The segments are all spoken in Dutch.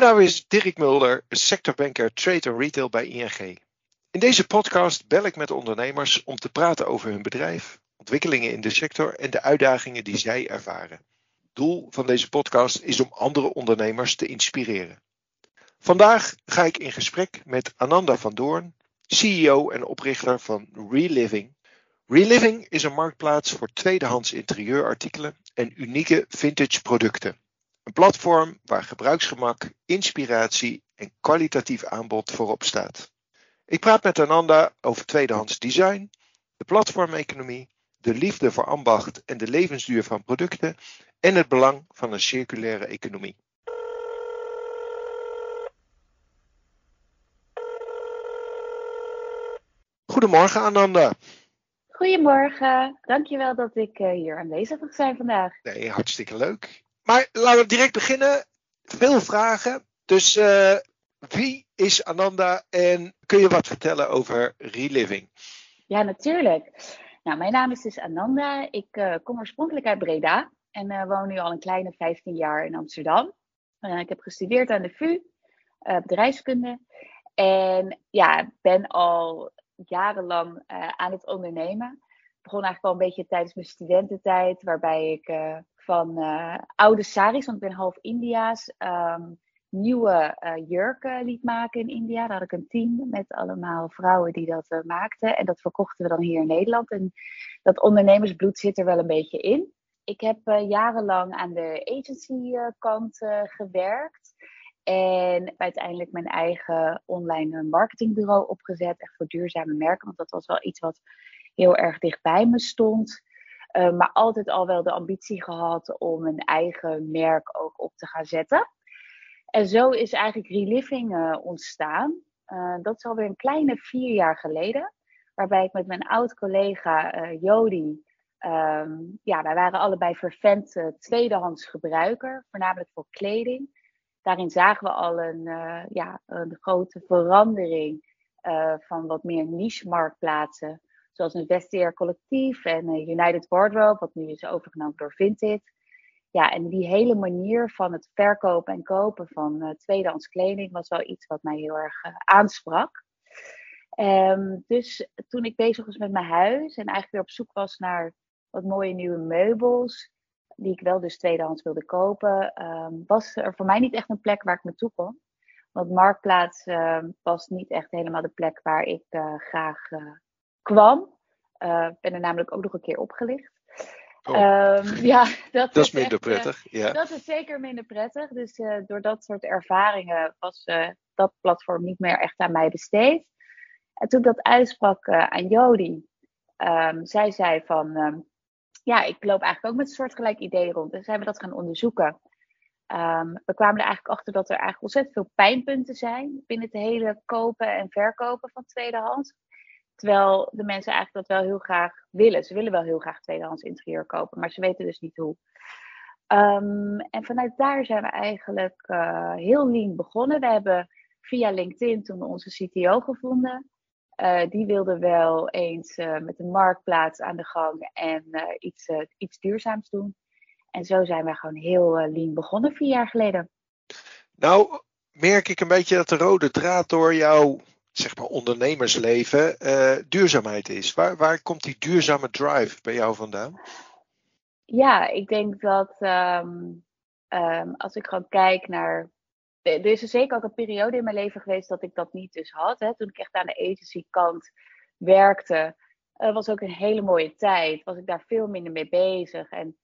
Mijn is Dirk Mulder, sectorbanker Trade en Retail bij ING. In deze podcast bel ik met ondernemers om te praten over hun bedrijf, ontwikkelingen in de sector en de uitdagingen die zij ervaren. Doel van deze podcast is om andere ondernemers te inspireren. Vandaag ga ik in gesprek met Ananda van Doorn, CEO en oprichter van Reliving. Reliving is een marktplaats voor tweedehands interieurartikelen en unieke vintage producten. Een platform waar gebruiksgemak, inspiratie en kwalitatief aanbod voorop staat. Ik praat met Ananda over tweedehands design, de platformeconomie, de liefde voor ambacht en de levensduur van producten en het belang van een circulaire economie. Goedemorgen Ananda. Goedemorgen, dankjewel dat ik eh, hier aanwezig mag zijn vandaag. Nee, hartstikke leuk. Maar laten we direct beginnen. Veel vragen. Dus uh, wie is Ananda en kun je wat vertellen over Reliving? Ja, natuurlijk. Nou, mijn naam is dus Ananda. Ik uh, kom oorspronkelijk uit Breda en uh, woon nu al een kleine 15 jaar in Amsterdam. ik heb gestudeerd aan de VU, bedrijfskunde. En ja, ben al jarenlang aan het ondernemen. Ik begon eigenlijk al een beetje tijdens mijn studententijd, waarbij ik van uh, oude saris, want ik ben half India's, um, nieuwe uh, jurken liet maken in India. Daar had ik een team met allemaal vrouwen die dat uh, maakten. En dat verkochten we dan hier in Nederland. En dat ondernemersbloed zit er wel een beetje in. Ik heb jarenlang aan de agency kant gewerkt. En uiteindelijk mijn eigen online marketingbureau opgezet. Echt voor duurzame merken. Want dat was wel iets wat heel erg dichtbij me stond. Uh, maar altijd al wel de ambitie gehad om een eigen merk ook op te gaan zetten. En zo is eigenlijk Reliving uh, ontstaan. Uh, dat is alweer een kleine vier jaar geleden. Waarbij ik met mijn oud-collega Jody. Um, ja, wij waren allebei vervent tweedehands gebruiker. Voornamelijk voor kleding. Daarin zagen we al een, ja, een grote verandering van wat meer niche marktplaatsen zoals een Vestiaire Collectief en United Wardrobe, wat nu is overgenomen door Vinted. Ja, en die hele manier van het verkopen en kopen van uh, tweedehands kleding was wel iets wat mij heel erg uh, aansprak. Um, dus toen ik bezig was met mijn huis en eigenlijk weer op zoek was naar wat mooie nieuwe meubels, die ik wel dus tweedehands wilde kopen, um, was er voor mij niet echt een plek waar ik naartoe kon. Want Marktplaats uh, was niet echt helemaal de plek waar ik uh, graag kwam. Uh, ben er namelijk ook nog een keer opgelicht. Oh. Um, ja, dat, dat is, minder echt, prettig. Ja. Dat is zeker minder prettig. Dus uh, door dat soort ervaringen was uh, dat platform niet meer echt aan mij besteed. En toen ik dat uitsprak aan Jody, um, zij zei van, um, ja, ik loop eigenlijk ook met een soortgelijk idee rond. Dus zijn we dat gaan onderzoeken. we kwamen er eigenlijk achter dat er eigenlijk ontzettend veel pijnpunten zijn binnen het hele kopen en verkopen van tweedehands. Terwijl de mensen eigenlijk dat wel heel graag willen. Ze willen wel heel graag tweedehands interieur kopen, maar ze weten dus niet hoe. Um, en vanuit daar zijn we eigenlijk uh, heel lean begonnen. We hebben via LinkedIn toen onze CTO gevonden. Uh, die wilde wel eens uh, met een marktplaats aan de gang en iets, iets duurzaams doen. En zo zijn we gewoon heel lean begonnen vier jaar geleden. Nou, merk ik een beetje dat de rode draad door jouw zeg maar ondernemersleven uh, duurzaamheid is. Waar, waar komt die duurzame drive bij jou vandaan? Ja, ik denk dat um, um, als ik gewoon kijk naar. Er is er zeker ook een periode in mijn leven geweest dat ik dat niet dus had. Hè. Toen ik echt aan de agency kant werkte, uh, was ook een hele mooie tijd. Was ik daar veel minder mee bezig. En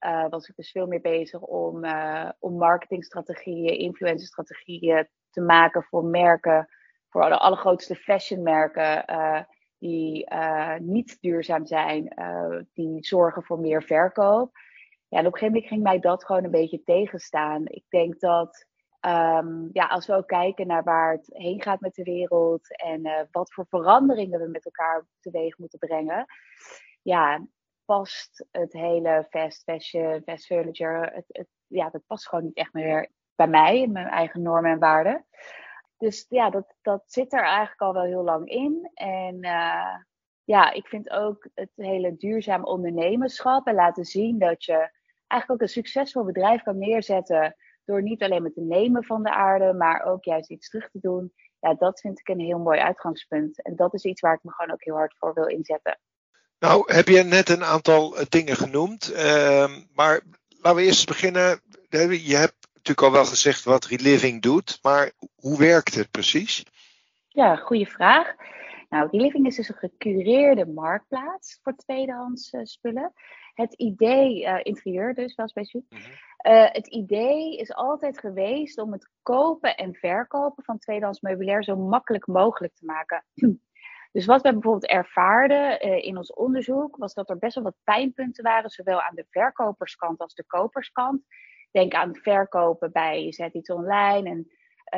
uh, was ik dus veel meer bezig om, om marketingstrategieën, influencerstrategieën te maken voor merken voor de allergrootste fashionmerken uh, die uh, niet duurzaam zijn, uh, die zorgen voor meer verkoop. Ja, en op een gegeven moment ging mij dat gewoon een beetje tegenstaan. Ik denk dat um, ja, als we ook kijken naar waar het heen gaat met de wereld en wat voor veranderingen we met elkaar teweeg moeten brengen, ja, past het hele fast fashion, fast furniture, het, het, ja, dat past gewoon niet echt meer bij mij, mijn eigen normen en waarden dus ja, dat, dat zit er eigenlijk al wel heel lang in. En uh, ja, ik vind ook het hele duurzaam ondernemerschap en laten zien dat je eigenlijk ook een succesvol bedrijf kan neerzetten door niet alleen met te nemen van de aarde, maar ook juist iets terug te doen. Ja, dat vind ik een heel mooi uitgangspunt. En dat is iets waar ik me gewoon ook heel hard voor wil inzetten. Nou, heb je net een aantal eh, dingen genoemd. Uh, maar laten we eerst beginnen. Je hebt natuurlijk al wel gezegd wat Reliving doet, maar hoe werkt het precies? Ja, goede vraag. Nou, Reliving is dus een gecureerde marktplaats voor tweedehands uh, spullen. Het idee, uh, interieur dus wel specifiek. Mm uh, het idee is altijd geweest om het kopen en verkopen van tweedehands meubilair zo makkelijk mogelijk te maken. Dus wat we bijvoorbeeld ervaarden in ons onderzoek, was dat er best wel wat pijnpunten waren, zowel aan de verkoperskant als de koperskant. Denk aan verkopen bij zet iets online en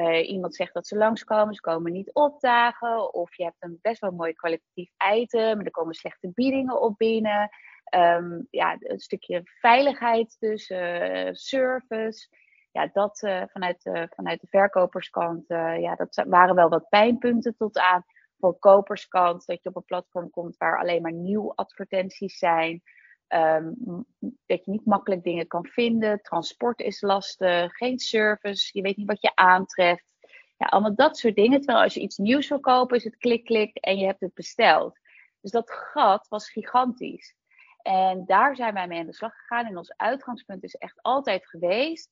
uh, iemand zegt dat ze langskomen, ze komen niet opdagen. Of je hebt een best wel mooi kwalitatief item, er komen slechte biedingen op binnen. Um, ja, een stukje veiligheid dus, uh, service. Ja, dat uh, vanuit, de, vanuit de verkoperskant, ja, dat waren wel wat pijnpunten tot aan voor koperskant. Dat je op een platform komt waar alleen maar nieuw advertenties zijn. Um, dat je niet makkelijk dingen kan vinden. Transport is lastig. Geen service. Je weet niet wat je aantreft. Ja, allemaal dat soort dingen. Terwijl als je iets nieuws wil kopen, is het klik, klik en je hebt het besteld. Dus dat gat was gigantisch. En daar zijn wij mee aan de slag gegaan. En ons uitgangspunt is echt altijd geweest: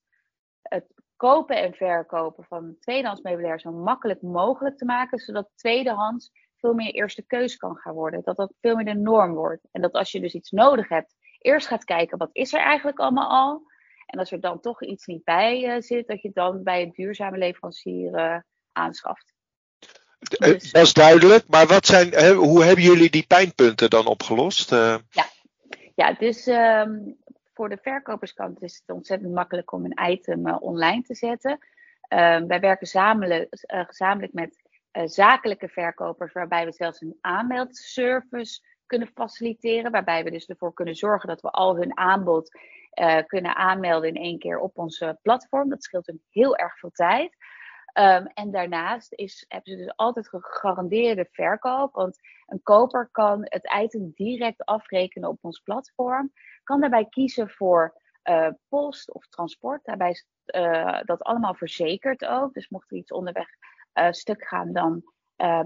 het kopen en verkopen van tweedehands meubilair zo makkelijk mogelijk te maken, zodat tweedehands veel meer eerste keus kan gaan worden. Dat dat veel meer de norm wordt. En dat als je dus iets nodig hebt, eerst gaat kijken wat is er eigenlijk allemaal al. En als er dan toch iets niet bij uh, zit, dat je dan bij een duurzame leverancier uh, aanschaft. Dus. Dat is duidelijk, maar wat zijn, hoe hebben jullie die pijnpunten dan opgelost? Ja. ja, dus um, voor de verkoperskant is het ontzettend makkelijk om een item uh, online te zetten. Uh, wij werken zamelijk, uh, gezamenlijk met eh, zakelijke verkopers, waarbij we zelfs een aanmeldservice kunnen faciliteren. Waarbij we dus ervoor kunnen zorgen dat we al hun aanbod kunnen aanmelden in één keer op onze platform. Dat scheelt een heel erg veel tijd. Um, en daarnaast is, hebben ze dus altijd gegarandeerde verkoop. Want een koper kan het item direct afrekenen op ons platform. Kan daarbij kiezen voor uh, post of transport. Daarbij is dat allemaal verzekerd ook. Dus mocht er iets onderweg uh, stuk gaan, dan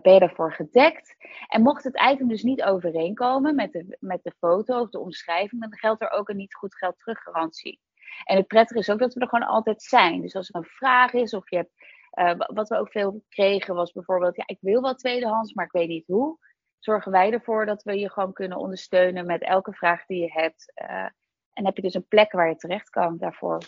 ben je gedekt. En mocht het item dus niet overeenkomen met de, met de foto of de omschrijving, dan geldt er ook een niet goed geld teruggarantie. En het prettige is ook dat we er gewoon altijd zijn. Dus als er een vraag is of je hebt uh, wat we ook veel kregen was bijvoorbeeld, ja, ik wil wel tweedehands, maar ik weet niet hoe. Zorgen wij ervoor dat we je gewoon kunnen ondersteunen met elke vraag die je hebt. Uh, en heb je dus een plek waar je terecht kan daarvoor.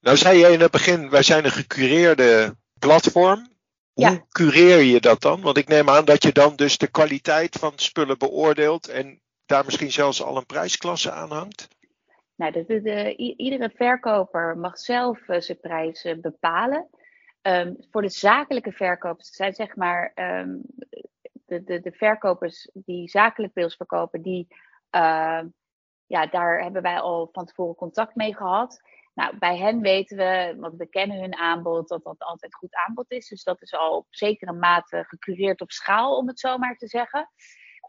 Nou zei je in het begin, wij zijn een gecureerde platform. Hoe ja. cureer je dat dan? Want ik neem aan dat je dan dus de kwaliteit van spullen beoordeelt en daar misschien zelfs al een prijsklasse aan hangt. Nou, de, de, de, iedere verkoper mag zelf uh, zijn prijs bepalen. Um, voor de zakelijke verkopers zijn zeg maar um, de, de, de verkopers die zakelijk deels verkopen, die, uh, ja, daar hebben wij al van tevoren contact mee gehad. Nou, bij hen weten we, want we kennen hun aanbod, dat dat altijd goed aanbod is. Dus dat is al op zekere mate gecureerd op schaal, om het zo maar te zeggen.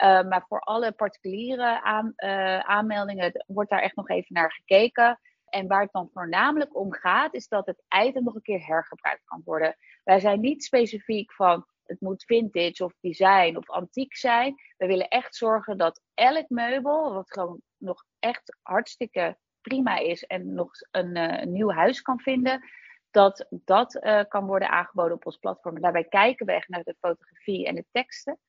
Uh, maar voor alle particuliere aan, uh, aanmeldingen wordt daar echt nog even naar gekeken. En waar het dan voornamelijk om gaat, is dat het item nog een keer hergebruikt kan worden. Wij zijn niet specifiek van het moet vintage of design of antiek zijn. We willen echt zorgen dat elk meubel, wat gewoon nog echt hartstikke prima is en nog een, uh, een nieuw huis kan vinden, dat dat uh, kan worden aangeboden op ons platform. daarbij kijken we echt naar de fotografie en de teksten.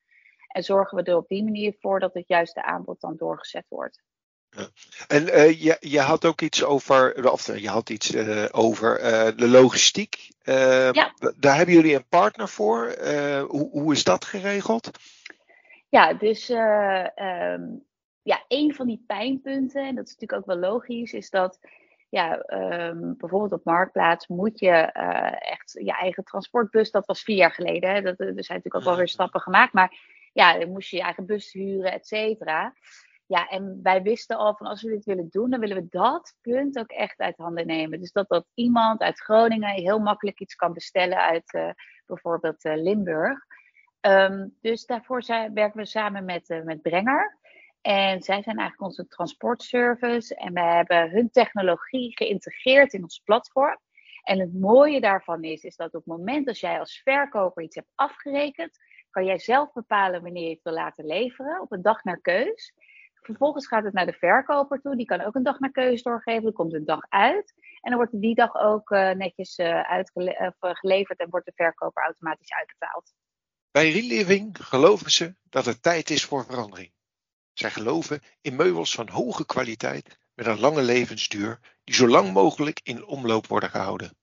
En zorgen we er op die manier voor dat het juiste aanbod dan doorgezet wordt. Ja. En uh, je, je had ook iets over, of je had iets uh, over de logistiek. ja. Daar hebben jullie een partner voor. hoe, hoe is dat geregeld? Ja, dus um, ja, een van die pijnpunten, en dat is natuurlijk ook wel logisch, is dat ja, um, bijvoorbeeld op Marktplaats moet je echt je eigen transportbus, dat was vier jaar geleden, hè, dat, er zijn natuurlijk ook wel weer stappen gemaakt, maar ja, dan moest je je eigen bus huren, et cetera. Ja, en wij wisten al van als we dit willen doen, dan willen we dat punt ook echt uit handen nemen. Dus dat dat iemand uit Groningen heel makkelijk iets kan bestellen uit uh, bijvoorbeeld uh, Limburg. Um, dus daarvoor zijn, werken we samen met, met Brenger. En zij zijn eigenlijk onze transportservice. En we hebben hun technologie geïntegreerd in ons platform. En het mooie daarvan is, is dat op het moment dat jij als verkoper iets hebt afgerekend, kan jij zelf bepalen wanneer je het wil laten leveren, op een dag naar keus. Vervolgens gaat het naar de verkoper toe, die kan ook een dag naar keus doorgeven, er komt een dag uit. En dan wordt die dag ook uh, netjes uh, uitgeleverd en wordt de verkoper automatisch uitbetaald. Bij Reliving geloven ze dat het tijd is voor verandering. Zij geloven in meubels van hoge kwaliteit met een lange levensduur die zo lang mogelijk in omloop worden gehouden.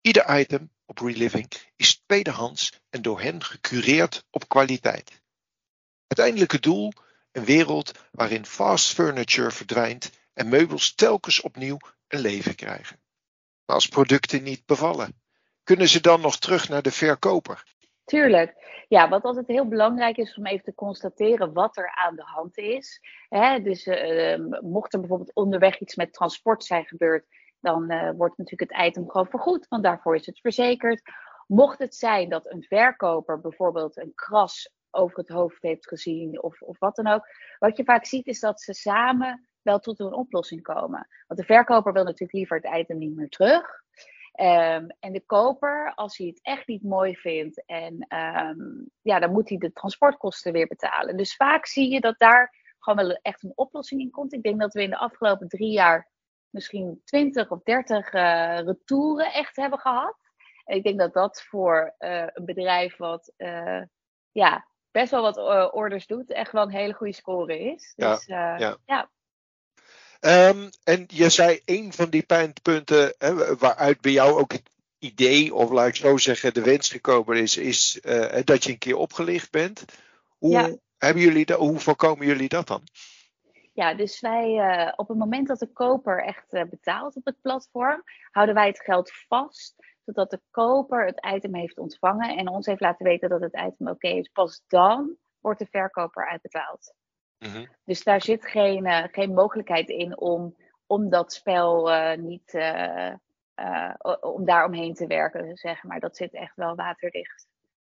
Ieder item op Reliving is tweedehands en door hen gecureerd op kwaliteit. Uiteindelijke doel: een wereld waarin fast furniture verdwijnt en meubels telkens opnieuw een leven krijgen. Maar als producten niet bevallen, kunnen ze dan nog terug naar de verkoper? Tuurlijk. Ja, wat altijd heel belangrijk is om even te constateren wat er aan de hand is. dus uh, mocht er bijvoorbeeld onderweg iets met transport zijn gebeurd, dan uh, wordt natuurlijk het item gewoon vergoed, want daarvoor is het verzekerd. Mocht het zijn dat een verkoper bijvoorbeeld een kras over het hoofd heeft gezien of, of wat dan ook, wat je vaak ziet is dat ze samen wel tot een oplossing komen. Want de verkoper wil natuurlijk liever het item niet meer terug. Um, en de koper, als hij het echt niet mooi vindt, en um, ja, dan moet hij de transportkosten weer betalen. Dus vaak zie je dat daar gewoon wel echt een oplossing in komt. Ik denk dat we in de afgelopen drie jaar misschien 20 of 30 uh, retouren echt hebben gehad. En ik denk dat dat voor uh, een bedrijf wat uh, ja, best wel wat orders doet, echt wel een hele goede score is. Dus ja. ja. ja. Um, en je zei een van die pijnpunten hè, waaruit bij jou ook het idee, of laat ik zo zeggen, de wens gekomen is, is uh, dat je een keer opgelicht bent. Hoe, ja. hebben jullie dat, hoe voorkomen jullie dat dan? Ja, dus wij uh, op het moment dat de koper echt uh, betaalt op het platform, houden wij het geld vast, zodat de koper het item heeft ontvangen en ons heeft laten weten dat het item oké is. Pas dan wordt de verkoper uitbetaald. Mhm. Dus daar zit geen, uh, geen mogelijkheid in om, om dat spel uh, niet, uh, om daar omheen te werken, zeg maar. Dat zit echt wel waterdicht.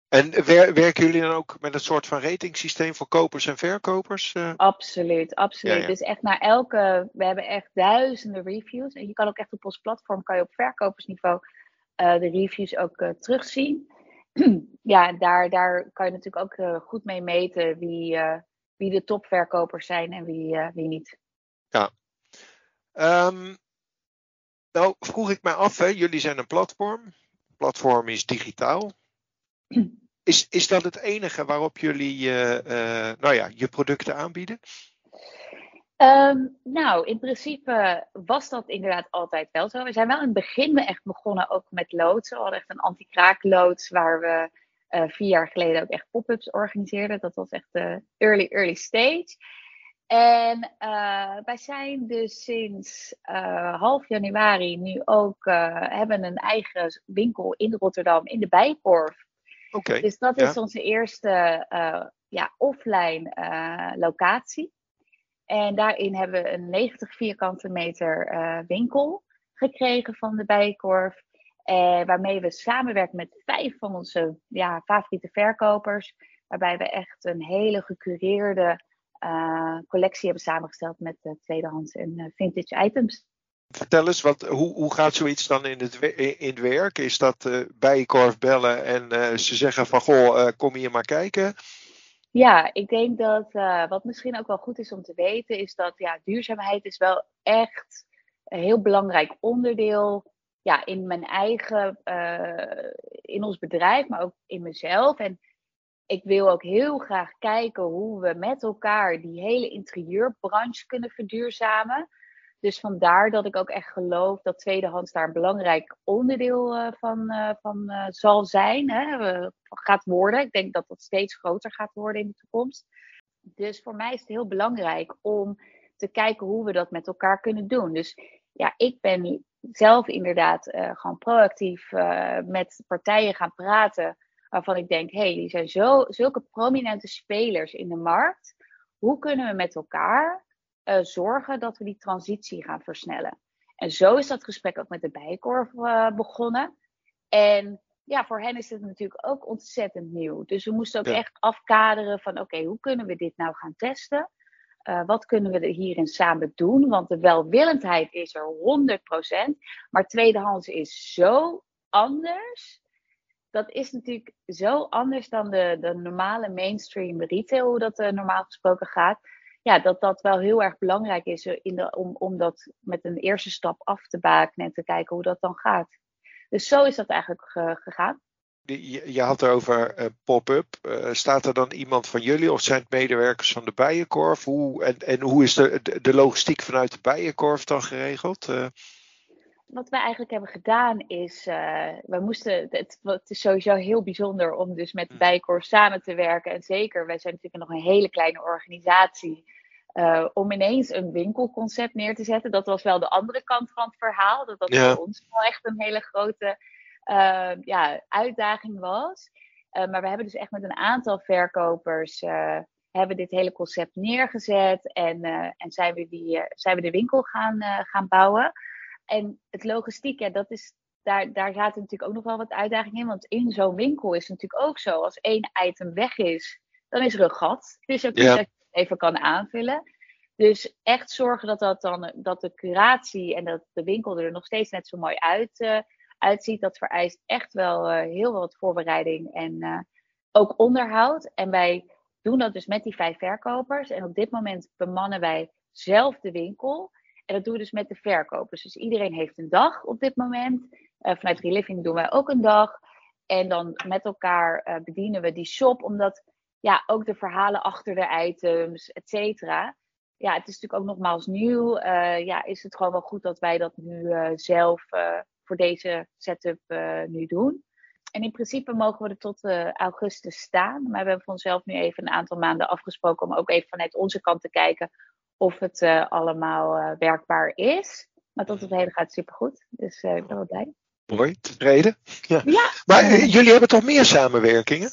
En wer werken jullie dan ook met een soort van ratingsysteem voor kopers en verkopers? Absoluut, absoluut. Ja, ja. Dus echt naar elke, we hebben echt duizenden reviews. En je kan ook echt op ons platform, kan je op verkopersniveau de reviews ook terugzien. ja, daar, daar kan je natuurlijk ook goed mee meten wie, wie de topverkopers zijn en wie, uh, wie niet. Ja. Um, nou, vroeg ik mij af, hè, jullie zijn een platform. Het platform is digitaal. Is, is dat het enige waarop jullie uh, uh, nou ja, je producten aanbieden? Um, nou, in principe was dat inderdaad altijd wel zo. We zijn wel in het begin echt begonnen ook met loodsen. We hadden echt een anti-kraakloods waar we uh, vier jaar geleden ook echt pop-ups organiseerde. Dat was echt de early, early stage. En uh, wij zijn dus sinds uh, half januari nu ook hebben een eigen winkel in Rotterdam in de Bijkorf. Okay, dus dat is onze eerste ja, offline locatie. En daarin hebben we een 90 vierkante meter winkel gekregen van de Bijkorf. Eh, waarmee we samenwerken met vijf van onze ja, favoriete verkopers. Waarbij we echt een hele gecureerde uh, collectie hebben samengesteld met uh, tweedehands en uh, vintage items. Vertel eens, wat, hoe, hoe gaat zoiets dan in het, in het werk? Is dat bij Korf bellen en ze zeggen van goh, kom hier maar kijken? Ja, ik denk dat wat misschien ook wel goed is om te weten, is dat ja, duurzaamheid is wel echt een heel belangrijk onderdeel ja, in mijn eigen, uh, in ons bedrijf, maar ook in mezelf. En ik wil ook heel graag kijken hoe we met elkaar die hele interieurbranche kunnen verduurzamen. Dus vandaar dat ik ook echt geloof dat tweedehands daar een belangrijk onderdeel uh, van, uh, van zal zijn. Hè, gaat worden. Ik denk dat dat steeds groter gaat worden in de toekomst. Dus voor mij is het heel belangrijk om te kijken hoe we dat met elkaar kunnen doen. Dus ja, ik ben zelf inderdaad uh, gewoon proactief uh, met partijen gaan praten. Waarvan ik denk, hé, hey, die zijn zo, zulke prominente spelers in de markt. Hoe kunnen we met elkaar uh, zorgen dat we die transitie gaan versnellen? En zo is dat gesprek ook met de Bijkorf begonnen. En ja, voor hen is het natuurlijk ook ontzettend nieuw. Dus we moesten ook echt afkaderen van, oké, hoe kunnen we dit nou gaan testen? Uh, wat kunnen we hierin samen doen? Want de welwillendheid is er 100%. Maar tweedehands is zo anders. Dat is natuurlijk zo anders dan de, de normale mainstream retail, hoe dat uh, normaal gesproken gaat. Ja, dat dat wel heel erg belangrijk is in de, om, om dat met een eerste stap af te bakenen en te kijken hoe dat dan gaat. Dus zo is dat eigenlijk gegaan. Je, je had over uh, pop-up. Uh, staat er dan iemand van jullie of zijn het medewerkers van de Bijenkorf? Hoe, en, en hoe is de, de, logistiek vanuit de Bijenkorf dan geregeld? Uh... Wat wij eigenlijk hebben gedaan is, we moesten, het, het, is sowieso heel bijzonder om dus met de mm. Bijenkorf samen te werken. En zeker, wij zijn natuurlijk nog een hele kleine organisatie. Om ineens een winkelconcept neer te zetten. Dat was wel de andere kant van het verhaal. Dat dat voor ons wel echt een hele grote uh, ja, uitdaging was. Uh, maar we hebben dus echt met een aantal verkopers hebben dit hele concept neergezet. En, en zijn, we die, zijn we de winkel gaan, gaan bouwen. En het logistiek, ja, dat is, daar, daar zaten natuurlijk ook nog wel wat uitdagingen in. Want in zo'n winkel is het natuurlijk ook zo. Als één item weg is, dan is er een gat. Dus ook ja even kan aanvullen. Dus echt zorgen dat, dat, dan, dat de curatie en dat de winkel er nog steeds net zo mooi uit, uh, uitziet. Dat vereist echt wel uh, heel wat voorbereiding en uh, ook onderhoud. En wij doen dat dus met die vijf verkopers. En op dit moment bemannen wij zelf de winkel. En dat doen we dus met de verkopers. Dus iedereen heeft een dag op dit moment. vanuit Reliving doen wij ook een dag. En dan met elkaar bedienen we die shop. Omdat ja, ook de verhalen achter de items, et cetera. Ja, het is natuurlijk ook nogmaals nieuw. Ja, is het gewoon wel goed dat wij dat nu zelf voor deze setup nu doen. En in principe mogen we er tot augustus staan. Maar we hebben voor onszelf nu even een aantal maanden afgesproken om ook even vanuit onze kant te kijken of het allemaal werkbaar is. Maar tot het hele gaat supergoed. Dus ik ben wel blij. Mooi, tevreden. Ja. ja. Maar jullie hebben toch meer samenwerkingen?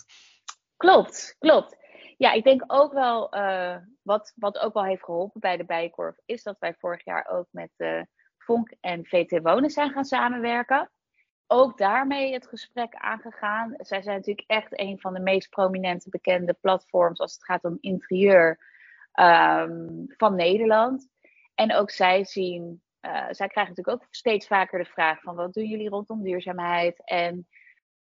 Klopt, klopt. Ja, ik denk ook wel, uh, wat, wat ook wel heeft geholpen bij de Bijenkorf, is dat wij vorig jaar ook met uh, Vonk en VT Wonen zijn gaan samenwerken. Ook daarmee het gesprek aangegaan. Zij zijn natuurlijk echt een van de meest prominente bekende platforms als het gaat om interieur um, van Nederland. En ook zij zien, uh, zij krijgen natuurlijk ook steeds vaker de vraag van wat doen jullie rondom duurzaamheid? En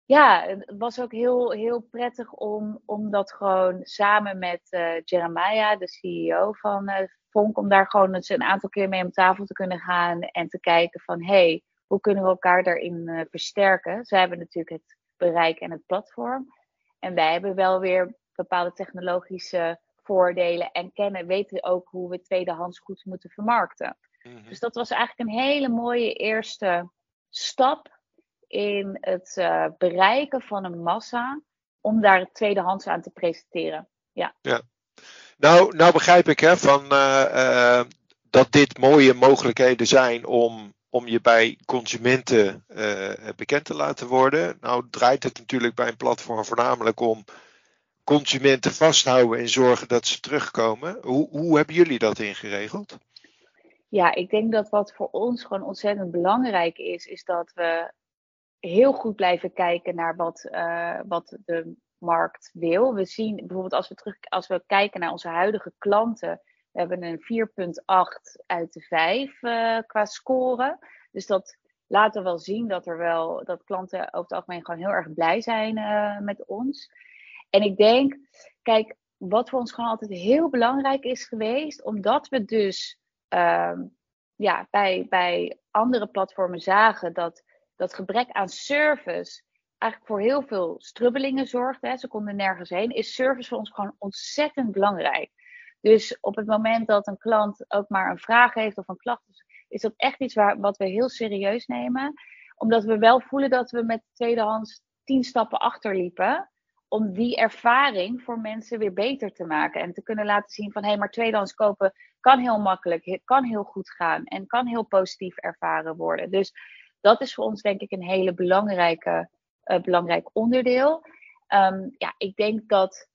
ja, het was ook heel, heel prettig om, om dat gewoon samen met uh, Jeremiah, de CEO van uh, Vonk, om daar gewoon eens een aantal keer mee om tafel te kunnen gaan en te kijken van hé, hey, hoe kunnen we elkaar daarin uh, versterken? Zij hebben natuurlijk het bereik en het platform. En wij hebben wel weer bepaalde technologische voordelen en kennen, weten ook hoe we tweedehands goed moeten vermarkten. Mhm. Dus dat was eigenlijk een hele mooie eerste stap in het uh, bereiken van een massa om daar het tweedehands aan te presenteren. Ja. ja. Nou, nou begrijp ik hè, van, uh, dat dit mooie mogelijkheden zijn om, om je bij consumenten bekend te laten worden. Nou draait het natuurlijk bij een platform voornamelijk om consumenten vasthouden en zorgen dat ze terugkomen. Hoe, hoe hebben jullie dat ingeregeld? Ja, ik denk dat wat voor ons gewoon ontzettend belangrijk is, is dat we heel goed blijven kijken naar wat, uh, wat de markt wil. We zien bijvoorbeeld als we, terug, als we kijken naar onze huidige klanten, we hebben een 4,8 uit de 5 uh, eh, qua score. Dus dat laat er wel zien dat er wel dat klanten over het algemeen gewoon heel erg blij zijn uh, met ons. En ik denk, kijk, wat voor ons gewoon altijd heel belangrijk is geweest, omdat we dus uh, ja, bij, bij andere platformen zagen dat dat gebrek aan service eigenlijk voor heel veel strubbelingen zorgt. Hè. Ze konden nergens heen. Is service voor ons gewoon ontzettend belangrijk. Dus op het moment dat een klant ook maar een vraag heeft of een klacht, is dat echt iets waar, wat we heel serieus nemen. Omdat we wel voelen dat we met tweedehands tien stappen achterliepen. Om die ervaring voor mensen weer beter te maken. En te kunnen laten zien van hé, hey, maar tweedehands kopen kan heel makkelijk, kan heel goed gaan en kan heel positief ervaren worden. Dus dat is voor ons denk ik een hele belangrijke, uh, belangrijk onderdeel. Um, ja, ik denk dat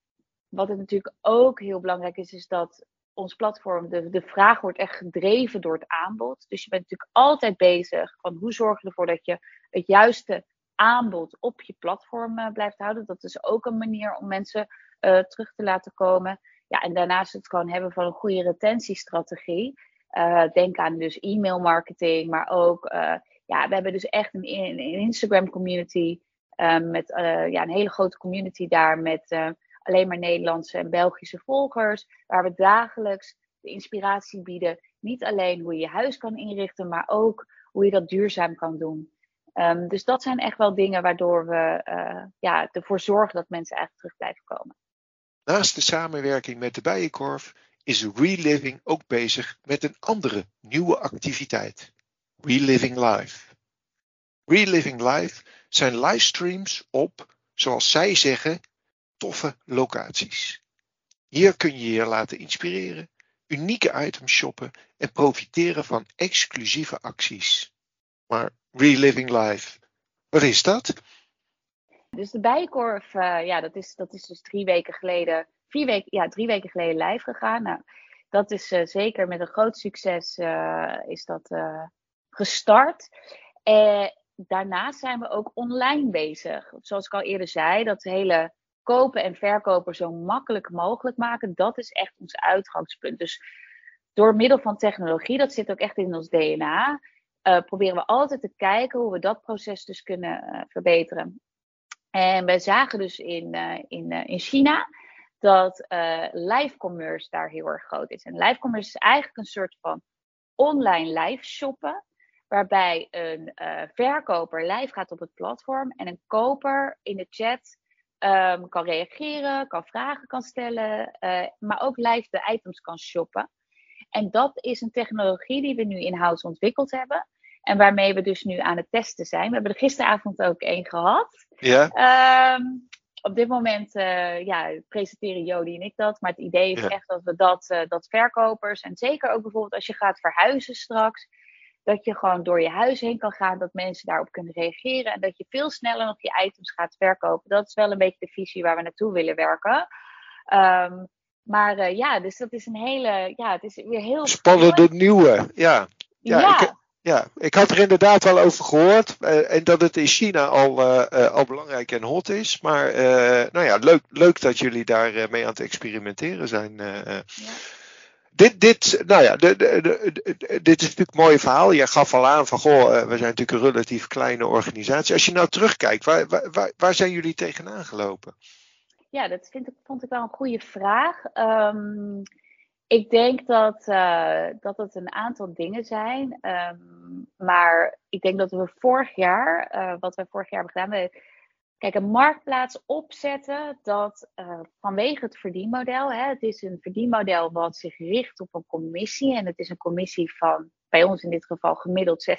wat het natuurlijk ook heel belangrijk is, is dat ons platform, de, de vraag wordt echt gedreven door het aanbod. Dus je bent natuurlijk altijd bezig van hoe zorg je ervoor dat je het juiste aanbod op je platform uh, blijft houden. Dat is ook een manier om mensen uh, terug te laten komen. Ja, en daarnaast het gewoon hebben van een goede retentiestrategie. Denk aan dus e-mail marketing, maar ook, ja, we hebben dus echt een, een Instagram community met ja, een hele grote community daar met alleen maar Nederlandse en Belgische volgers, waar we dagelijks de inspiratie bieden. Niet alleen hoe je je huis kan inrichten, maar ook hoe je dat duurzaam kan doen. Um, dus dat zijn echt wel dingen waardoor we uh, ja, ervoor zorgen dat mensen eigenlijk terug blijven komen. Naast de samenwerking met de Bijenkorf is Reliving ook bezig met een andere nieuwe activiteit. Reliving Live. Reliving Live zijn livestreams op, zoals zij zeggen, toffe locaties. Hier kun je je laten inspireren, unieke items shoppen en profiteren van exclusieve acties. Maar Reliving Life, wat is dat? Dus de Bijenkorf, uh, ja, dat is, dat is dus drie weken geleden, vier weken, ja, drie weken geleden live gegaan. Nou, dat is uh, zeker met een groot succes uh, is dat gestart. En daarnaast zijn we ook online bezig. Zoals ik al eerder zei, dat hele kopen en verkopen zo makkelijk mogelijk maken, dat is echt ons uitgangspunt. Dus door middel van technologie, dat zit ook echt in ons DNA, uh, proberen we altijd te kijken hoe we dat proces dus kunnen uh, verbeteren. En we zagen dus in, in, in China dat live commerce daar heel erg groot is. En live commerce is eigenlijk een soort van online live shoppen waarbij een verkoper live gaat op het platform en een koper in de chat um, kan reageren, kan vragen kan stellen, uh, maar ook live de items kan shoppen. En dat is een technologie die we nu in-house ontwikkeld hebben. En waarmee we dus nu aan het testen zijn. We hebben er gisteravond ook één gehad. Ja. Um, op dit moment uh, ja, presenteren Jody en ik dat. Maar het idee is echt dat we dat, uh, dat verkopers. En zeker ook bijvoorbeeld als je gaat verhuizen straks dat je gewoon door je huis heen kan gaan, dat mensen daarop kunnen reageren en dat je veel sneller nog je items gaat verkopen. Dat is wel een beetje de visie waar we naartoe willen werken. Um, maar uh, ja, dus dat is een hele, ja, het is weer heel spannende nieuwe, ja. Ja, ja. Ik, ja, ik had er inderdaad wel over gehoord. Uh, en dat het in China al, uh, al belangrijk en hot is. Maar nou ja, leuk, leuk dat jullie daar mee aan het experimenteren zijn. Ja dit, dit, nou ja, dit is natuurlijk een mooi verhaal. Jij gaf al aan van, goh, eh, we zijn natuurlijk een relatief kleine organisatie. Als je nou terugkijkt, waar, waar, waar zijn jullie tegenaan gelopen? Ja, dat vind ik, vond ik wel een goede vraag. Um, ik denk dat, uh, dat het een aantal dingen zijn. Um, maar ik denk dat we vorig jaar, uh, wat we vorig jaar hebben gedaan, we Kijk, een marktplaats opzetten, dat uh, vanwege het verdienmodel, hè, het is een verdienmodel wat zich richt op een commissie. En het is een commissie van, bij ons in dit geval gemiddeld 16%.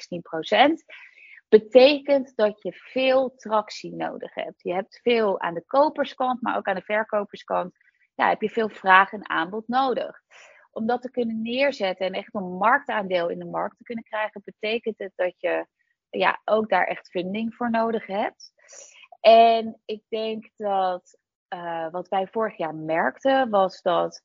Betekent dat je veel tractie nodig hebt. Je hebt veel aan de koperskant, maar ook aan de verkoperskant. Ja, heb je veel vraag en aanbod nodig. Om dat te kunnen neerzetten en echt een marktaandeel in de markt te kunnen krijgen, betekent het dat je ja, ook daar echt funding voor nodig hebt. En ik denk dat uh, wat wij vorig jaar merkten, was dat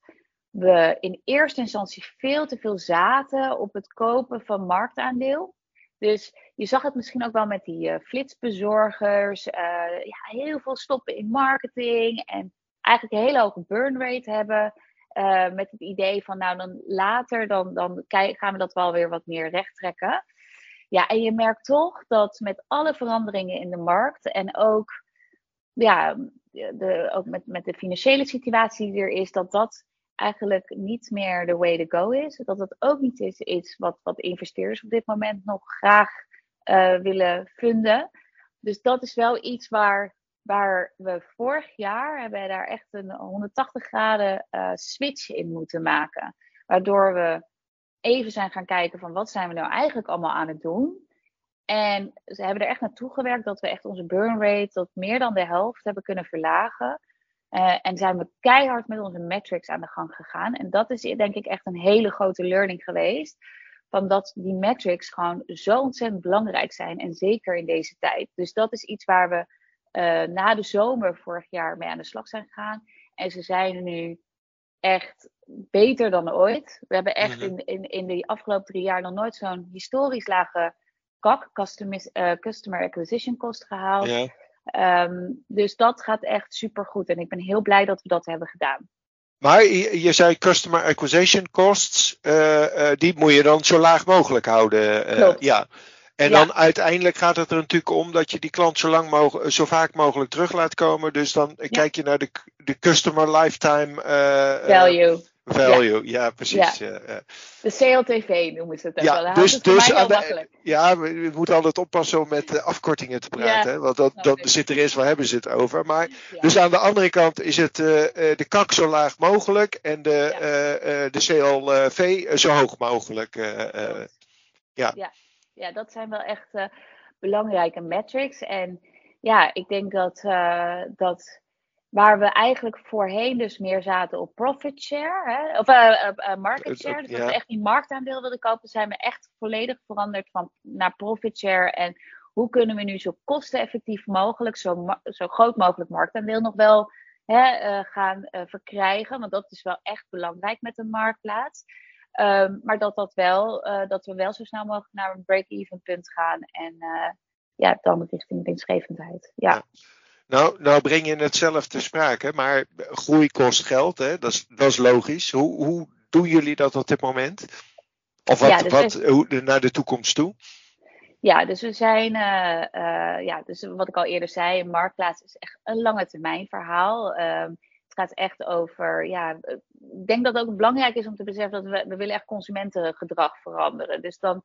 we in eerste instantie veel te veel zaten op het kopen van marktaandeel. Dus je zag het misschien ook wel met die uh, flitsbezorgers. Uh, ja, heel veel stoppen in marketing en eigenlijk een hele hoge burn rate hebben. Met het idee van, nou dan later, dan, dan gaan we dat wel weer wat meer recht trekken. Ja, en je merkt toch dat met alle veranderingen in de markt en ook, ja, de, ook met, met de financiële situatie die er is, dat dat eigenlijk niet meer de way to go is. Dat dat ook niet is iets wat, wat investeerders op dit moment nog graag uh, willen vinden. Dus dat is wel iets waar, waar we vorig jaar hebben daar echt een 180 graden uh, switch in moeten maken. Waardoor we even zijn gaan kijken van wat zijn we nou eigenlijk allemaal aan het doen. En ze hebben er echt naartoe gewerkt dat we echt onze burn rate tot meer dan de helft hebben kunnen verlagen. Uh, en zijn we keihard met onze metrics aan de gang gegaan. En dat is denk ik echt een hele grote learning geweest. Van dat die metrics gewoon zo ontzettend belangrijk zijn. En zeker in deze tijd. Dus dat is iets waar we uh, na de zomer vorig jaar mee aan de slag zijn gegaan. En ze zijn nu echt beter dan ooit. We hebben echt mhm. in, in, in de afgelopen drie jaar nog nooit zo'n historisch lage CAC, customer, uh, customer Acquisition Cost, gehaald. Ja. Um, dus dat gaat echt super goed. En ik ben heel blij dat we dat hebben gedaan. Maar je, je zei customer acquisition costs, uh, die moet je dan zo laag mogelijk houden. Ja. En dan uiteindelijk gaat het er natuurlijk om dat je die klant zo, lang mogelijk, zo vaak mogelijk terug laat komen. Dus dan kijk je naar de, de customer lifetime value. Value, ja, precies. Ja. de CLTV noemen ze het ook ja, wel. Dus, dus aan de, ja, we, moeten altijd oppassen om met afkortingen te praten. Hè? Want dat, dat zit er eens, waar hebben ze het over? Maar, Dus aan de andere kant is het uh, de kak zo laag mogelijk en de, uh, uh, de CLV zo hoog mogelijk. ja. Ja. Dat zijn wel echt belangrijke metrics. En ja, ik denk dat, dat Waar we eigenlijk voorheen dus meer zaten op profit share, hè, of uh, uh, market share. Dus dat we echt die marktaandeel wilden kopen, zijn we echt volledig veranderd van, naar profit share. En hoe kunnen we nu zo kosteneffectief mogelijk, zo, zo groot mogelijk marktaandeel nog wel hè, uh, gaan verkrijgen. Want dat is wel echt belangrijk met een marktplaats. Um, maar dat, dat, wel, dat we wel zo snel mogelijk naar een break-even punt gaan. En ja, dan richting winstgevendheid. ja. ja. Nou, nou breng je het zelf te sprake, maar groei kost geld, hè? Dat, is, dat is logisch. Hoe, hoe doen jullie dat op dit moment? Of wat, ja, dus wat hoe, naar de toekomst toe? Ja, dus we zijn, uh, uh, ja, dus wat ik al eerder zei, een marktplaats is echt een lange termijn verhaal. Uh, het gaat echt over, ja, ik denk dat het ook belangrijk is om te beseffen dat we, we willen echt consumentengedrag veranderen. Dus dan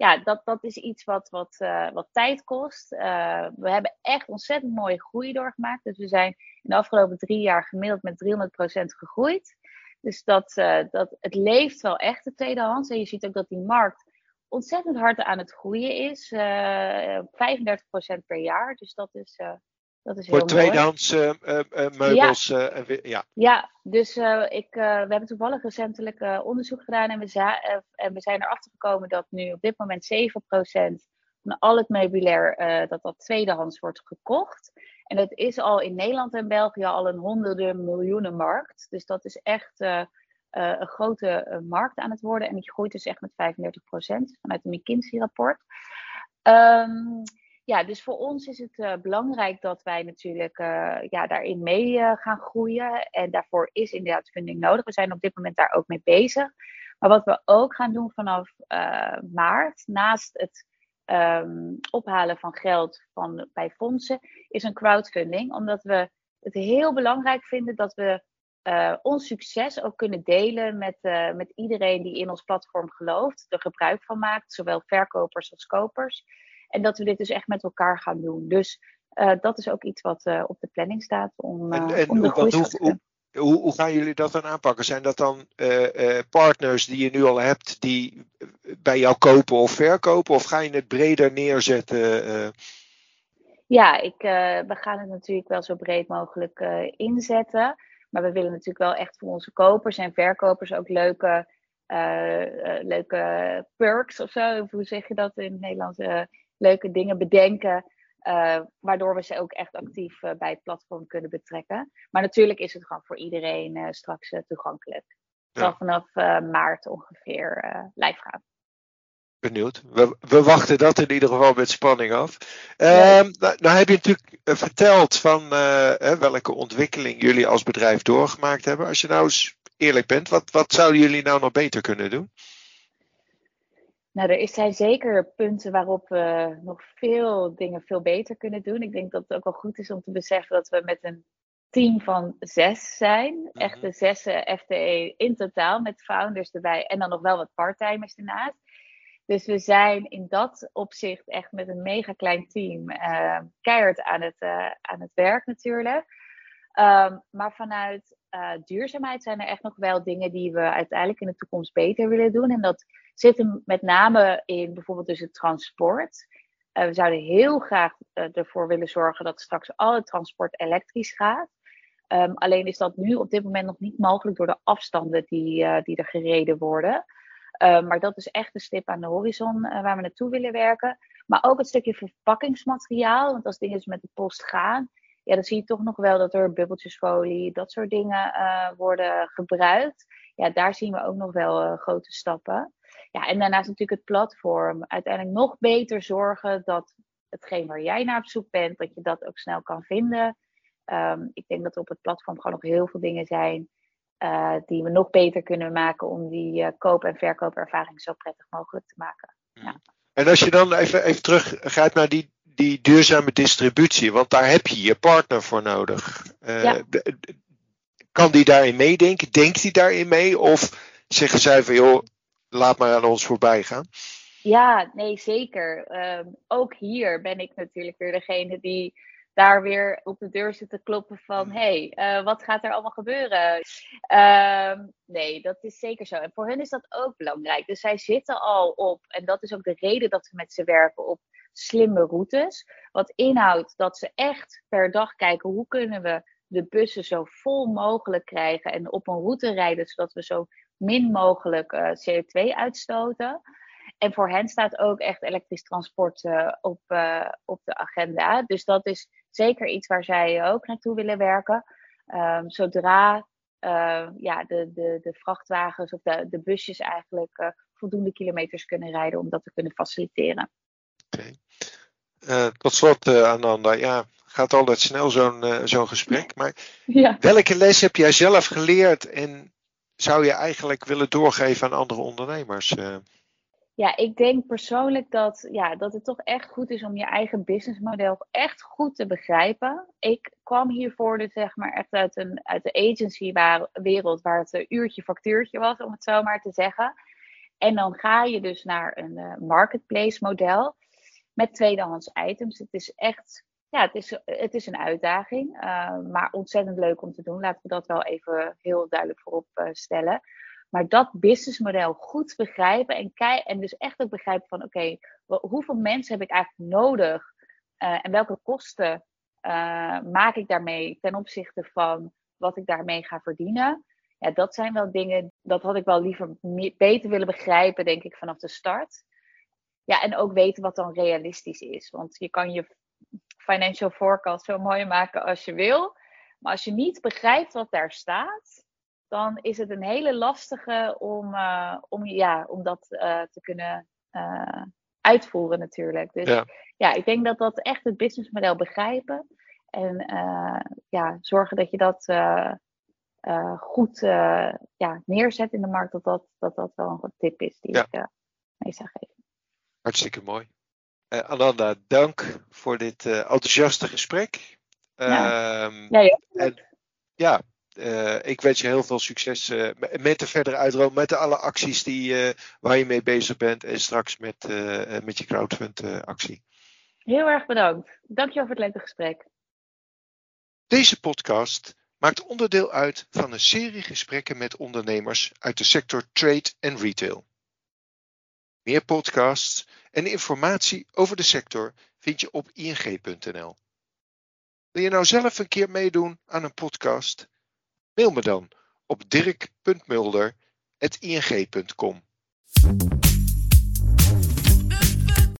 ja, dat, dat is iets wat, wat, uh, wat tijd kost. Uh, we hebben echt ontzettend mooie groei doorgemaakt. Dus we zijn in de afgelopen drie jaar gemiddeld met 300% gegroeid. Dus dat, uh, dat, het leeft wel echt de tweedehands. En je ziet ook dat die markt ontzettend hard aan het groeien is. 35% per jaar. Dus dat is, dat is Voor tweedehands uh, uh, meubels. Ja, ja. ja dus ik, we hebben toevallig recentelijk onderzoek gedaan en we, en we zijn erachter gekomen dat nu op dit moment 7% van al het meubilair dat dat tweedehands wordt gekocht. En dat is al in Nederland en België al een honderden miljoenen markt. Dus dat is echt een grote markt aan het worden. En die groeit dus echt met 35% vanuit een McKinsey-rapport. Um, ja, dus voor ons is het uh, belangrijk dat wij natuurlijk uh, ja, daarin mee uh, gaan groeien. En daarvoor is inderdaad funding nodig. We zijn op dit moment daar ook mee bezig. Maar wat we ook gaan doen vanaf maart, naast het um, ophalen van geld van, bij fondsen, is een crowdfunding. Omdat we het heel belangrijk vinden dat we ons succes ook kunnen delen met, met iedereen die in ons platform gelooft, er gebruik van maakt, zowel verkopers als kopers. En dat we dit dus echt met elkaar gaan doen. Dus uh, dat is ook iets wat uh, op de planning staat om, en, en om de groei hoe, hoe, hoe, hoe, gaan jullie dat dan aanpakken? Zijn dat dan partners die je nu al hebt die bij jou kopen of verkopen? Of ga je het breder neerzetten? Ja, ik, we gaan het natuurlijk wel zo breed mogelijk inzetten. Maar we willen natuurlijk wel echt voor onze kopers en verkopers ook leuke, leuke perks of zo. Hoe zeg je dat in het Nederlands? Leuke dingen bedenken. Uh, waardoor we ze ook echt actief uh, bij het platform kunnen betrekken. Maar natuurlijk is het gewoon voor iedereen uh, straks toegankelijk. Het zal vanaf maart ongeveer live gaan. Benieuwd. We, we, wachten dat in ieder geval met spanning af. Ja. Ehm, nou, nou, heb je natuurlijk verteld van welke ontwikkeling jullie als bedrijf doorgemaakt hebben. Als je nou eens eerlijk bent, wat, wat zouden jullie nou nog beter kunnen doen? Nou, er zijn zeker punten waarop we nog veel dingen veel beter kunnen doen. Ik denk dat het ook wel goed is om te beseffen dat we met een team van zes zijn. Mm -hmm. Echt de zes FTE in totaal, met founders erbij en dan nog wel wat parttimers ernaast. Dus we zijn in dat opzicht echt met een mega klein team uh, keihard aan het, uh, aan het werk natuurlijk. Um, maar vanuit uh, duurzaamheid zijn er echt nog wel dingen die we uiteindelijk in de toekomst beter willen doen. En dat zit hem met name in bijvoorbeeld dus het transport. Uh, we zouden heel graag uh, ervoor willen zorgen dat straks al het transport elektrisch gaat. Um, alleen is dat nu op dit moment nog niet mogelijk door de afstanden die, die er gereden worden. Um, maar dat is echt de stip aan de horizon waar we naartoe willen werken. Maar ook het stukje verpakkingsmateriaal. Want als dingen dus met de post gaan, ja, dan zie je toch nog wel dat er bubbeltjesfolie, dat soort dingen uh, worden gebruikt. Ja, daar zien we ook nog wel uh, grote stappen. Ja, en daarnaast natuurlijk het platform. Uiteindelijk nog beter zorgen dat hetgeen waar jij naar op zoek bent, dat je dat ook snel kan vinden. Um, ik denk dat er op het platform gewoon nog heel veel dingen zijn die we nog beter kunnen maken om die koop- en verkoopervaring zo prettig mogelijk te maken. Ja. En als je dan even, even terug gaat naar die, die duurzame distributie, want daar heb je je partner voor nodig. Ja. Kan die daarin meedenken? Denkt hij daarin mee? Of zeggen zij van joh, laat maar aan ons voorbij gaan? Ja, nee, zeker. Ehm, ook hier ben ik natuurlijk weer degene die daar weer op de deur zit te kloppen van... hé, hey, eh, wat gaat er allemaal gebeuren? Ehm, nee, dat is zeker zo. En voor hen is dat ook belangrijk. Dus zij zitten al op, en dat is ook de reden dat we met ze werken, op slimme routes. Wat inhoudt dat ze echt per dag kijken hoe kunnen we de bussen zo vol mogelijk krijgen en op een route rijden, zodat we zo min mogelijk uh, CO2 uitstoten. En voor hen staat ook echt elektrisch transport uh, op, uh, op de agenda. Dus dat is zeker iets waar zij ook naartoe willen werken. Um, zodra ja, de, de, de vrachtwagens of de, de busjes eigenlijk voldoende kilometers kunnen rijden om dat te kunnen faciliteren. Oké. Okay. tot slot, Ananda. Ja, gaat altijd snel zo'n zo'n gesprek. Maar ja. welke les heb jij zelf geleerd en zou je eigenlijk willen doorgeven aan andere ondernemers? Ja, ik denk persoonlijk dat, ja, dat het toch echt goed is om je eigen businessmodel echt goed te begrijpen. Ik kwam hiervoor dus zeg maar echt uit, een, uit de agency waar, het uurtje factuurtje was, om het zo maar te zeggen. En dan ga je dus naar een uh, marketplace model met tweedehands items. Het is echt, ja, het is, het is een uitdaging, uh, maar ontzettend leuk om te doen. Laten we dat wel even heel duidelijk voorop uh, stellen. Maar dat businessmodel goed begrijpen en, en dus echt ook begrijpen van oké, hoeveel mensen heb ik eigenlijk nodig uh, en welke kosten maak ik daarmee ten opzichte van wat ik daarmee ga verdienen. Ja, dat zijn wel dingen, dat had ik wel liever beter willen begrijpen, denk ik, vanaf de start. Ja, en ook weten wat dan realistisch is. Want je kan je financial forecast zo mooi maken als je wil. Maar als je niet begrijpt wat daar staat, dan is het een hele lastige om, uh, om, ja, om dat uh, te kunnen uh, uitvoeren natuurlijk. Dus ja. ja. ik denk dat dat echt het businessmodel begrijpen. En ja, zorgen dat je dat goed ja, neerzet in de markt. Dat dat, dat, dat wel een tip is die ja. ik mee zou geven. Hartstikke mooi. Ananda, dank voor dit enthousiaste gesprek. Ja, um, ja, ja. En, ja, uh, ik wens je heel veel succes uh, met de verdere uitrol, met de alle acties die, uh, waar je mee bezig bent en straks met, met je crowdfund actie. Heel erg bedankt. Dankjewel voor het leuke gesprek. Deze podcast maakt onderdeel uit van een serie gesprekken met ondernemers uit de sector trade en retail. Meer podcasts en informatie over de sector vind je op ing.nl. Wil je nou zelf een keer meedoen aan een podcast? Mail me dan op dirk.mulder.ing.com.